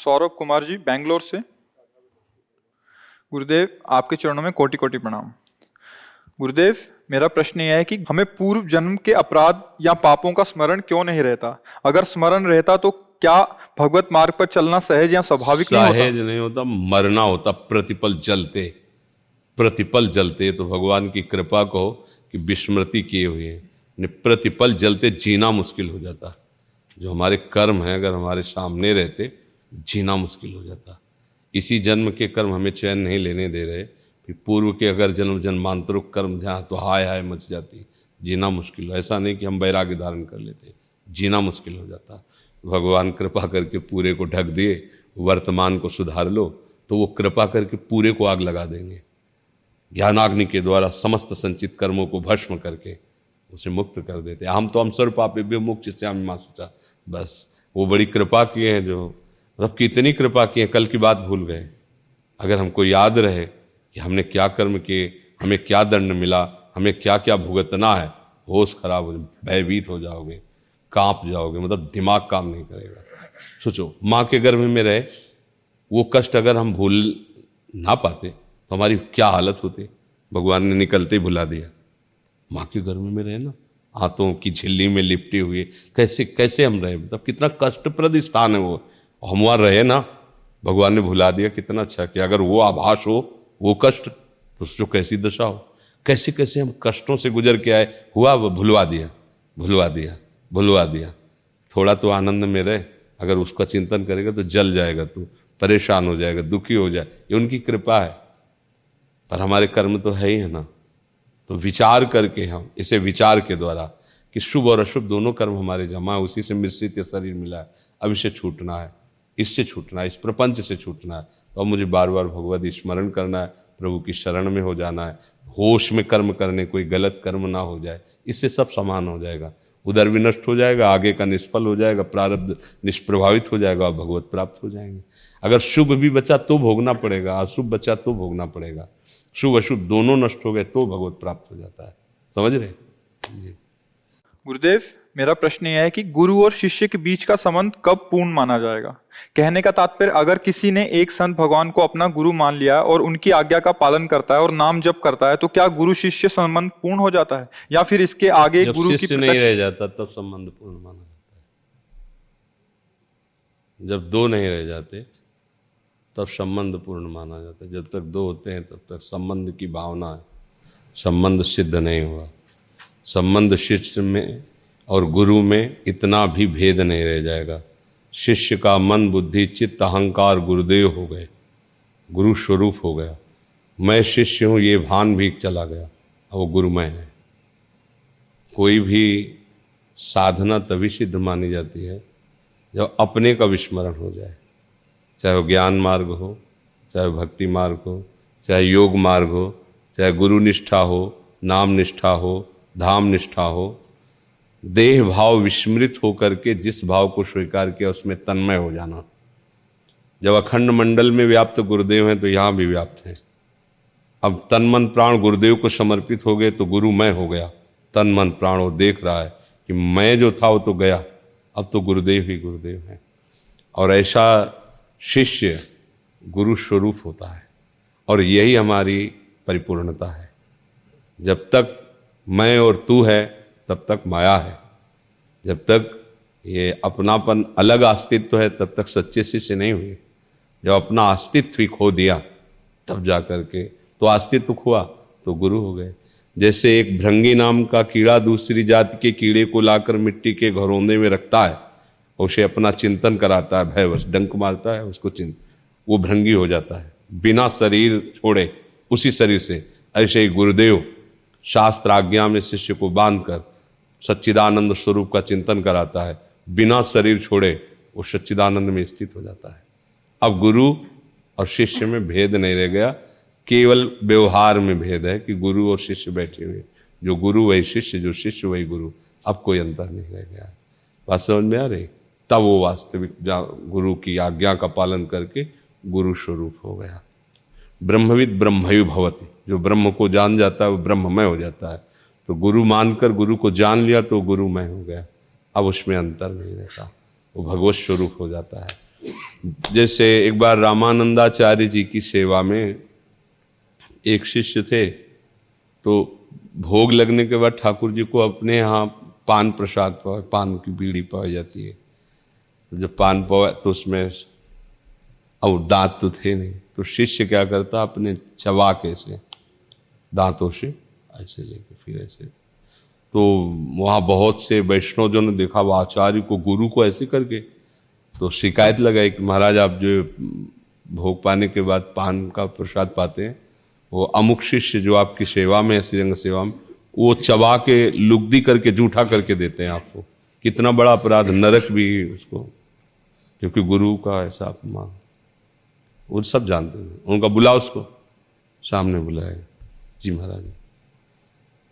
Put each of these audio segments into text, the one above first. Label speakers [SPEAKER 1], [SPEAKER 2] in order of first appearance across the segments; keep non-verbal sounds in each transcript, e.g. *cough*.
[SPEAKER 1] सौरभ कुमार जी, बैंगलोर से। गुरुदेव, आपके चरणों में कोटि कोटि प्रणाम। गुरुदेव, मेरा प्रश्न यह है कि हमें पूर्व जन्म के अपराध या पापों का स्मरण क्यों नहीं रहता? अगर स्मरण रहता तो क्या भगवत मार्ग पर चलना सहज या स्वाभाविक नहीं होता?
[SPEAKER 2] सहज नहीं होता, मरना होता, प्रतिपल जलते। प्रतिपल जलते तो भगवान की कृपा कहो कि विस्मृति किए हुए प्रतिपल जलते, जीना मुश्किल हो जाता। जो हमारे कर्म है, अगर हमारे सामने रहते जीना मुश्किल हो जाता। इसी जन्म के कर्म हमें चैन नहीं लेने दे रहे। फिर पूर्व के अगर जन्म जन्मांतरिक कर्म जहाँ तो हाय हाय मच जाती। जीना मुश्किल हो, ऐसा नहीं कि हम वैराग्य धारण कर लेते। जीना मुश्किल हो जाता। भगवान कृपा करके पूरे को ढक दिए, वर्तमान को सुधार लो तो वो कृपा करके पूरे को आग लगा देंगे। ज्ञानाग्नि के द्वारा समस्त संचित कर्मों को भस्म करके उसे मुक्त कर देते। हम तो हम स्वर पापे भी मुक्त से हम माँ सोचा बस, वो बड़ी कृपा किए हैं जो मतलब इतनी कृपा की है, कल की बात भूल गए। अगर हमको याद रहे कि हमने क्या कर्म किए, हमें क्या दंड मिला, हमें क्या क्या भुगतना है, होश खराब हो, भयभीत हो जाओगे, काँप जाओगे मतलब दिमाग काम नहीं करेगा। सोचो, माँ के गर्भ में रहे, वो कष्ट अगर हम भूल ना पाते तो हमारी क्या हालत होती? भगवान ने निकलते ही भुला दिया। माँ के गर्भ में रहे ना हाथों की झिल्ली में लिपटे हुए, कैसे कैसे हम रहे? मतलब कितना कष्टप्रद स्थान है वो। हम वहाँ रहे ना, भगवान ने भुला दिया, कितना अच्छा कि अगर वो आभास हो, वो कष्ट तो उसको कैसी दशा हो? कैसे कैसे हम कष्टों से गुजर के आए? हुआ, वो भुलवा दिया भुलवा दिया भुलवा दिया। थोड़ा तो आनंद में रहे। अगर उसका चिंतन करेगा तो जल जाएगा तू, परेशान हो जाएगा, दुखी हो जाए। ये उनकी कृपा है। पर हमारे कर्म तो है ही है ना। तो विचार करके हम, इसे विचार के द्वारा, कि शुभ और अशुभ दोनों कर्म हमारे जमा है, उसी से मिश्रित शरीर मिला है। अब इसे छूटना है। इससे छूटना है, इस प्रपंच से छूटना है। तो अब मुझे बार बार भगवत स्मरण करना है, प्रभु की शरण में हो जाना है, होश में कर्म करने, कोई गलत कर्म ना हो जाए, इससे सब समान हो जाएगा। उधर भी नष्ट हो जाएगा, आगे का निष्फल हो जाएगा, प्रारब्ध निष्प्रभावित हो जाएगा, और भगवत प्राप्त हो जाएँगे। अगर शुभ भी बचा तो भोगना पड़ेगा, अशुभ बचा तो भोगना पड़ेगा। शुभ अशुभ दोनों नष्ट हो गए तो भगवत प्राप्त हो जाता है। समझ रहे जी।
[SPEAKER 1] गुरुदेव मेरा प्रश्न यह है कि गुरु और शिष्य के बीच का संबंध कब पूर्ण माना जाएगा? कहने का तात्पर्य अगर किसी ने एक संत भगवान को अपना गुरु मान लिया और उनकी आज्ञा का पालन करता है और नाम जप करता है तो क्या गुरु शिष्य संबंध पूर्ण हो जाता है? या फिर इसके आगे गुरु की
[SPEAKER 2] नहीं रह जाता तब संबंध पूर्ण माना जाता है। जब दो नहीं रह जाते तब संबंध पूर्ण माना जाता है। जब तक दो होते हैं तब तक संबंध की भावना है। संबंध सिद्ध नहीं हुआ। संबंध शिष्य में और गुरु में इतना भी भेद नहीं रह जाएगा। शिष्य का मन बुद्धि चित्त अहंकार गुरुदेव हो गए। गुरु स्वरूप हो गया। मैं शिष्य हूँ, ये भान भी चला गया। अब वो गुरुमय है। कोई भी साधना तभी सिद्ध मानी जाती है जब अपने का विस्मरण हो जाए। चाहे वो ज्ञान मार्ग हो, चाहे भक्ति मार्ग हो, चाहे योग मार्ग हो, चाहे गुरु निष्ठा हो, नाम निष्ठा हो धाम निष्ठा हो देह भाव विस्मृत होकर के जिस भाव को स्वीकार किया, उसमें तन्मय हो जाना। जब अखंड मंडल में व्याप्त गुरुदेव हैं तो यहाँ भी व्याप्त हैं। अब तन मन प्राण गुरुदेव को समर्पित हो गए तो गुरु मैं हो गया। तन मन प्राण वो देख रहा है कि मैं जो था, वो तो गया। अब तो गुरुदेव ही गुरुदेव हैं। और ऐसा शिष्य गुरु स्वरूप होता है। और यही हमारी परिपूर्णता है। जब तक मैं और तू है, तब तक माया है। जब तक ये अपनापन अलग अस्तित्व है, तब तक सच्चे शिष्य नहीं हुए। जब अपना अस्तित्व ही खो दिया, तब जा करके तो अस्तित्व खोआ तो गुरु हो गए। जैसे एक भृंगी नाम का कीड़ा दूसरी जाति के कीड़े को लाकर मिट्टी के घरौंदे में रखता है, उसे अपना चिंतन कराता है, भयवश डंक मारता है, उसको चिंत, वो भृंगी हो जाता है। बिना शरीर छोड़े, उसी शरीर से, ऐसे ही गुरुदेव शास्त्र आज्ञा में शिष्य को बांधकर सच्चिदानंद स्वरूप का चिंतन कराता है। बिना शरीर छोड़े वो सच्चिदानंद में स्थित हो जाता है। अब गुरु और शिष्य में भेद नहीं रह गया। केवल व्यवहार में भेद है कि गुरु और शिष्य बैठे हुए जो गुरु वही शिष्य, जो शिष्य वही गुरु। अब कोई अंतर नहीं रह गया। बात समझ में आ रही? तब वो वास्तविक गुरु की आज्ञा का पालन करके गुरु स्वरूप हो गया। ब्रह्मविद ब्रह्मयु भवती। जो ब्रह्म को जान जाता है, वो ब्रह्ममय हो जाता है। तो गुरु मानकर गुरु को जान लिया तो गुरुमय हो गया। अब उसमें अंतर नहीं रहता। वो भगवत स्वरूप हो जाता है। जैसे एक बार रामानंदाचार्य जी की सेवा में एक शिष्य थे तो भोग लगने के बाद ठाकुर जी को अपने यहाँ पान प्रसाद पान की बीड़ी पाई जाती है। जब पान पाए तो उसमें अब दांत तो थे नहीं। तो शिष्य क्या करता अपने चबा के से, दांतों से ऐसे लेके फिर ऐसे। तो वहाँ बहुत से वैष्णव जो ने देखा, वो आचार्य को, गुरु को ऐसे करके तो शिकायत लगाई कि महाराज, आप जो भोग पाने के बाद पान का प्रसाद पाते हैं, वो अमुक शिष्य जो आपकी सेवा में है, श्रीरंग सेवा में, वो चबा के लुगदी करके, जूठा करके देते हैं आपको। कितना बड़ा अपराध, नरक भी उसको, क्योंकि गुरु का ऐसा अपमान। वो सब जानते थे उनका बुला उसको। सामने बुलाया जी महाराज।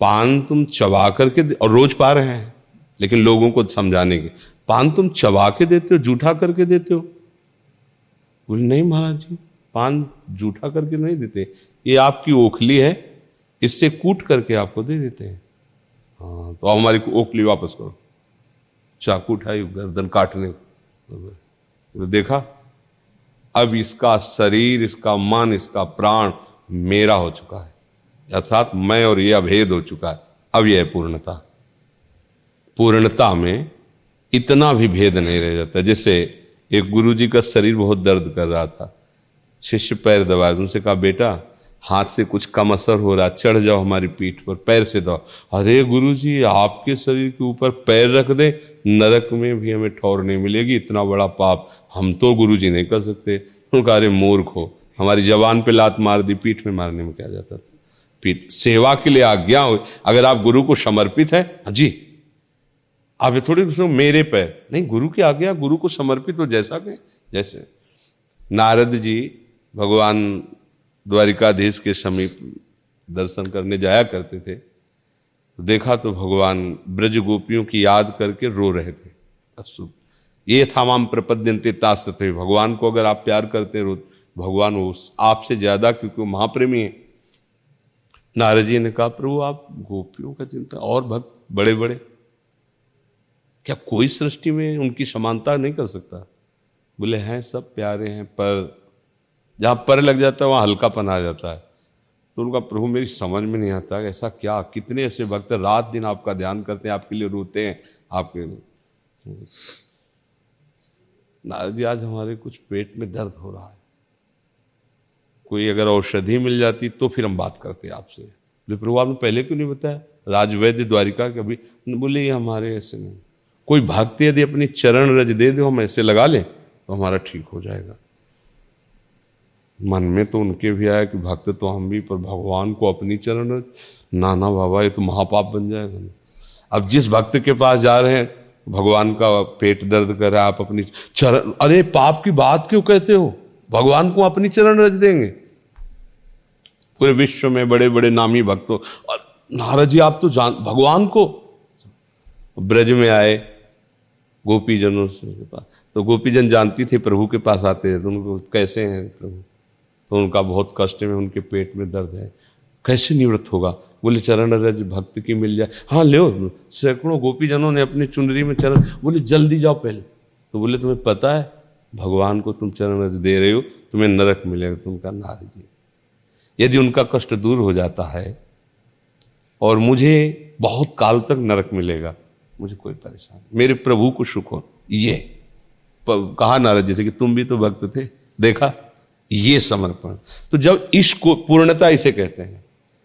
[SPEAKER 2] पान तुम चबा करके और रोज पा रहे हैं, लेकिन लोगों को समझाने के पान तुम चबा के देते हो, जूठा करके देते हो? बोले, नहीं महाराज जी, पान जूठा करके नहीं देते। ये आपकी ओखली है, इससे कूट करके आपको दे देते हैं। हाँ तो आप हमारी ओखली वापस करो। चाकू उठाई, गर्दन काटने तो देखा अब इसका शरीर, इसका मन, इसका प्राण मेरा हो चुका है। अर्थात मैं और यह अभेद हो चुका है। अब यह पूर्णता। पूर्णता में इतना भी भेद नहीं रह जाता। जैसे एक गुरुजी का शरीर बहुत दर्द कर रहा था। शिष्य पैर दबाया उनसे कहा, बेटा हाथ से कुछ कम असर हो रहा चढ़ जाओ हमारी पीठ पर, पैर से दो अरे गुरु जी आपके शरीर के ऊपर पैर रख दे, नरक में भी हमें ठौर नहीं मिलेगी, इतना बड़ा पाप हम तो गुरु जी नहीं कर सकते। उनका अरे मूर्ख हो, हमारी जवान पे लात मार दी, पीठ में मारने में क्या जाता था? पीठ, सेवा के लिए आज्ञा हो, अगर आप गुरु को समर्पित है हाँ जी, आप ये थोड़ी सुनो मेरे पैर, नहीं, गुरु की आज्ञा, गुरु को समर्पित हो जैसा कहें, जैसे। नारद जी, भगवान द्वारिकाधीश के समीप दर्शन करने जाया करते थे। देखा तो भगवान ब्रज गोपियों की याद करके रो रहे थे। अस्तु, ये था माम प्रपद्यंते तास्त थे भगवान को अगर आप प्यार करते रो, भगवान वो आपसे ज़्यादा क्योंकि वो महाप्रेमी है। नारद जी ने कहा, प्रभु, आप गोपियों का चिंता, और भक्त बड़े बड़े क्या कोई सृष्टि में उनकी समानता नहीं कर सकता? बोले, हैं, सब प्यारे हैं, पर जहाँ पर लग जाता है, वहाँ हल्कापन आ जाता है। तो उनका, प्रभु, मेरी समझ में नहीं आता ऐसा क्या, कितने ऐसे भक्त रात दिन आपका ध्यान करते हैं, आपके लिए रोते हैं, आपके नारद जी आज हमारे कुछ पेट में दर्द हो रहा है। कोई अगर औषधि मिल जाती तो फिर हम बात करते आपसे। बोले, प्रभु, आपने पहले क्यों नहीं बताया? राजवैद्य द्वारिका के अभी बोले, ये हमारे ऐसे नहीं। कोई भक्त यदि अपनी चरण रज दे दो, हम ऐसे लगा लें तो हमारा ठीक हो जाएगा। मन में तो उनके भी आया कि भक्त तो हम भी, पर भगवान को अपनी चरण, नाना बाबा, ये तो महापाप बन जाएगा अब जिस भक्त के पास जा रहे हैं, भगवान का पेट दर्द कर रहा है, आप अपनी चरण, अरे पाप की बात क्यों कहते हो? भगवान को अपनी चरण रच देंगे। पूरे विश्व में बड़े बड़े नामी भक्तों और नारद जी, आप तो जान, भगवान को ब्रज में आए गोपी जनों से पास तो गोपीजन जानती थी प्रभु के पास आते हैं तो उनको कैसे हैं प्रभु? तो उनका बहुत कष्ट में उनके पेट में दर्द है। कैसे निवृत्त होगा? बोले, चरण रज भक्त की मिल जाए। हाँ ले सैकड़ों गोपीजनों ने अपनी चुनरी में चरण, बोले, जल्दी जाओ पहले। तो बोले, तुम्हें पता है, भगवान को तुम चरण रज दे रहे हो, तुम्हें नरक मिलेगा तुम का नारी जी। यदि उनका कष्ट दूर हो जाता है, और मुझे बहुत काल तक नरक मिलेगा, मुझे कोई परेशान मेरे प्रभु को सुख हो ये कहा नारद जैसे कि तुम भी तो भक्त थे, देखा? ये समर्पण। तो जब इसको पूर्णता इसे कहते हैं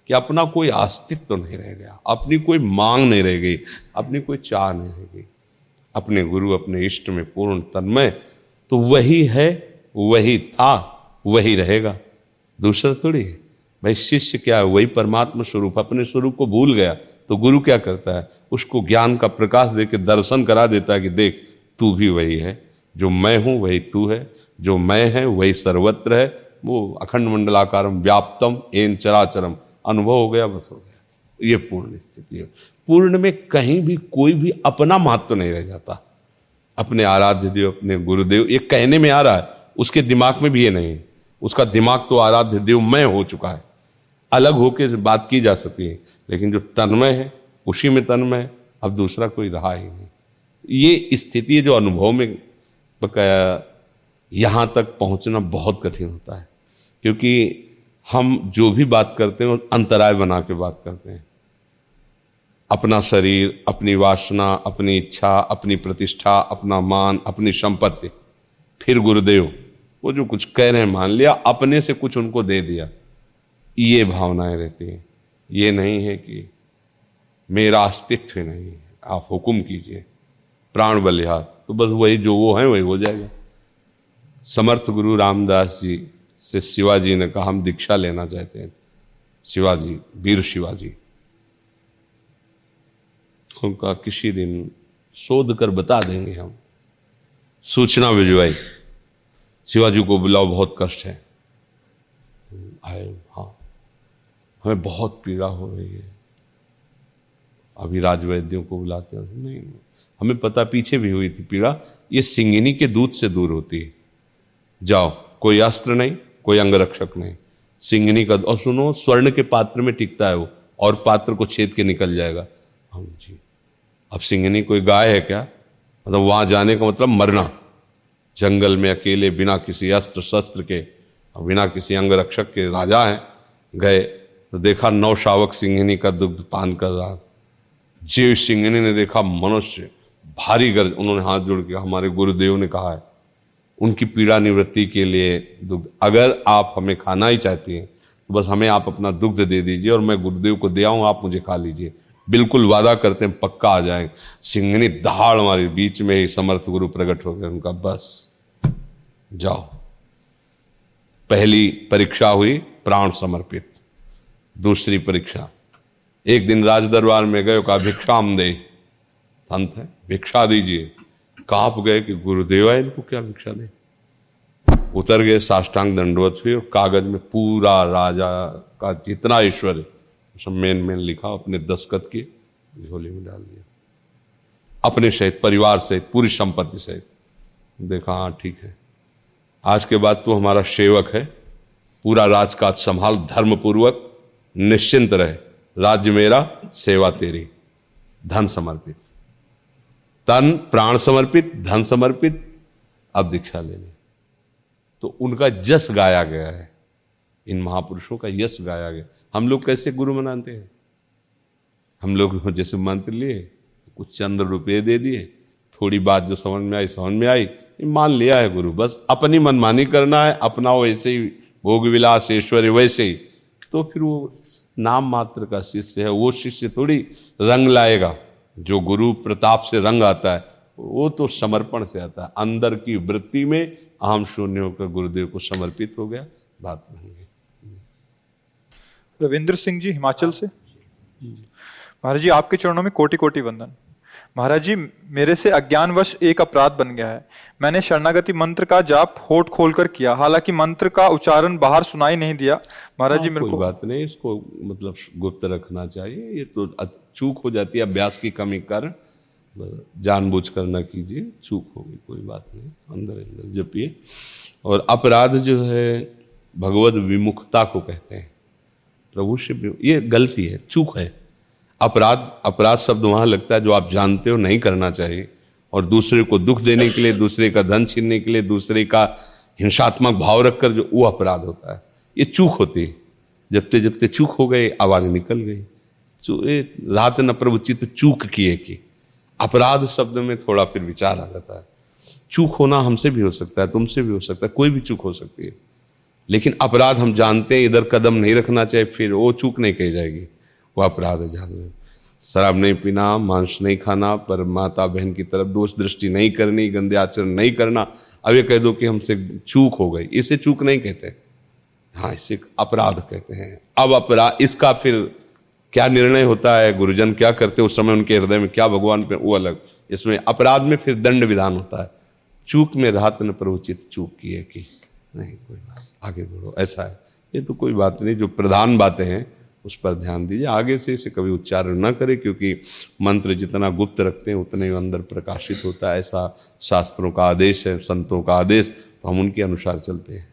[SPEAKER 2] कि अपना कोई अस्तित्व तो नहीं रह गया, अपनी कोई मांग नहीं रह गई, अपनी कोई चाह नहीं रह गई, अपने गुरु, अपने इष्ट में पूर्ण तन्मय तो वही है, वही था, वही रहेगा। दूसरा थोड़ी है, भाई शिष्य क्या है, वही परमात्मा स्वरूप, अपने स्वरूप को भूल गया तो गुरु क्या करता है? उसको ज्ञान का प्रकाश देकर दर्शन करा देता है कि देख, तू भी वही है, जो मैं हूँ, वही तू है जो मैं है, वही सर्वत्र है। वो अखंड मंडलाकार व्याप्तम, एन चराचरम। अनुभव हो गया, बस हो गया। ये पूर्ण स्थिति है। पूर्ण में कहीं भी कोई भी अपना महत्व तो नहीं रह जाता। अपने आराध्य देव, अपने गुरुदेव, ये कहने में आ रहा है। उसके दिमाग में भी ये नहीं है। उसका दिमाग तो आराध्य देव मैं हो चुका है। अलग होकर बात की जा सकती है, लेकिन जो तन्मय है, उसी में तन्मय है। अब दूसरा कोई रहा ही नहीं। ये स्थिति जो अनुभव में यहाँ तक पहुँचना बहुत कठिन होता है, क्योंकि हम जो भी बात करते हैं अंतराय बना के बात करते हैं। अपना शरीर, अपनी वासना, अपनी इच्छा, अपनी प्रतिष्ठा, अपना मान, अपनी संपत्ति, फिर गुरुदेव, वो जो कुछ कह रहे हैं, मान लिया, अपने से कुछ उनको दे दिया। ये भावनाएँ रहती हैं। ये नहीं है कि मेरा अस्तित्व नहीं है। आप हुक्म कीजिए। प्राण बलिहार तो बस वही जो वो है, वही हो जाएगा। समर्थ गुरु रामदास जी से शिवाजी ने कहा, हम दीक्षा लेना चाहते हैं। शिवाजी, वीर शिवाजी। उनका किसी दिन शोध कर बता देंगे हम। सूचना भिजवाई। शिवाजी को बुलाओ, बहुत कष्ट है। आए हाँ। हमें बहुत पीड़ा हो रही है। अभी राजवैद्यों को बुलाते हैं। नहीं हमें पता, पीछे भी हुई थी पीड़ा। ये सिंगिनी के दूध से दूर होती है। जाओ, कोई अस्त्र नहीं, कोई अंगरक्षक नहीं। सिंगिनी का और सुनो, स्वर्ण के पात्र में टिकता है वो, और पात्र को छेद के निकल जाएगा। हम जी। अब सिंगिनी कोई गाय है क्या? मतलब वहाँ जाने का मतलब मरना। जंगल में अकेले, बिना किसी अस्त्र, शस्त्र के, बिना किसी अंगरक्षक के राजा हैं, गए। तो देखा नौ शावक सिंगिनी का दुग्ध पान कर रहा। जीव सिंगिनी ने देखा मनुष्य, भारी गर्ज, उन्होंने हाथ जोड़ के, हमारे गुरुदेव ने कहा है उनकी पीड़ा निवृत्ति के लिए दुग्ध। अगर आप हमें खाना ही चाहती हैं तो बस हमें आप अपना दुग्ध दे दीजिए और मैं गुरुदेव को दे आऊँ, आप मुझे खा लीजिए। बिल्कुल वादा करते हैं, पक्का आ जाएँगे सिंगनी दहाड़ हमारे बीच में ही समर्थ गुरु प्रकट हो गए उनका। बस, जाओ। पहली परीक्षा हुई, प्राण समर्पित। दूसरी परीक्षा। एक दिन राज दरबार में गए, कहा, भिक्षाम दे। संत है, भिक्षा दीजिए। काँप गए कि गुरुदेव है इनको क्या भिक्षा दे? उतर गए साष्टांग दंडवत फिर कागज़ में पूरा राजा का जितना ईश्वर है, सब मेन मेन लिखा, अपने दस्खत किए झोली में डाल दिया। अपने सहित, परिवार सहित, पूरी संपत्ति सहित। देखा हाँ ठीक है। आज के बाद तू हमारा सेवक है, पूरा राजकाज संभाल धर्म पूर्वक निश्चिंत रहे। राज्य मेरा, सेवा तेरी। धन समर्पित। तन प्राण समर्पित, धन समर्पित, अब दीक्षा लेनी। तो उनका जस गाया गया है। इन महापुरुषों का यश गाया गया। हम लोग कैसे गुरु मनाते हैं? हम लोग *laughs* जैसे मंत्र लिए, कुछ चंद्र रुपये दे दिए, थोड़ी बात जो समझ में आई, समझ में आई मान लिया है गुरु, बस अपनी मनमानी करना है अपना वैसे ही, भोग विलास, ऐश्वर्य, वैसे ही। तो फिर वो नाम मात्र का शिष्य है, वो शिष्य थोड़ी रंग लाएगा। जो गुरु प्रताप से रंग आता है वो तो समर्पण से आता है। अंदर की वृत्ति में अहम शून्य होकर गुरुदेव को समर्पित हो गया बात बन गई।
[SPEAKER 1] रविंद्र सिंह जी हिमाचल से। महाराज जी आपके चरणों में कोटि कोटि वंदन। महाराज जी मेरे से अज्ञानवश एक अपराध बन गया है। मैंने शरणागति मंत्र का जाप होठ खोलकर किया। हालाँकि मंत्र का उच्चारण बाहर सुनाई नहीं दिया। महाराज जी हाँ, मेरे
[SPEAKER 2] को बात नहीं इसको मतलब गुप्त रखना चाहिए। ये तो चूक हो जाती है, अभ्यास की कमी कर जानबूझ कर न कीजिए, चूक होगी, कोई बात नहीं, अंदर अंदर जपिए। और अपराध जो है, भगवत विमुखता को कहते हैं। प्रभु से ये गलती है, चूक है। अपराध अपराध शब्द वहाँ लगता है जो आप जानते हो नहीं करना चाहिए, और दूसरे को दुख देने के लिए, दूसरे का धन छीनने के लिए, दूसरे का हिंसात्मक भाव रखकर जो वो अपराध होता है, ये चूक होती है। जबते जबते चूक हो गए, आवाज़ निकल गई। रात न प्रभु चित्त चूक किए की। अपराध शब्द में थोड़ा फिर विचार आ जाता है। चूक होना हमसे भी हो सकता है, तुमसे भी हो सकता है, कोई भी चूक हो सकती है। लेकिन अपराध हम जानते हैं, इधर कदम नहीं रखना चाहिए, फिर वो चूक नहीं कही जाएगी। वो अपराध है जान शराब नहीं पीना, मांस नहीं खाना, पर माता बहन की तरफ़ दोष दृष्टि नहीं करनी, गंदे आचरण नहीं करना। अब ये कह दो कि हमसे चूक हो गई। इसे चूक नहीं कहते। हाँ इसे अपराध कहते हैं। अब अपराध इसका फिर क्या निर्णय होता है, गुरुजन क्या करते उस समय उनके हृदय में क्या भगवान पे वो अलग। इसमें अपराध में फिर दंड विधान होता है। चूक में रात न प्रवचित चूक की है कि नहीं, कोई बात आगे बढ़ो, ऐसा है। ये तो कोई बात नहीं, जो प्रधान बातें हैं, उस पर ध्यान दीजिए। आगे से इसे कभी उच्चारण न करें, क्योंकि मंत्र जितना गुप्त रखते हैं, उतने ही अंदर प्रकाशित होता है। ऐसा शास्त्रों का आदेश है, संतों का आदेश तो हम उनके अनुसार चलते हैं।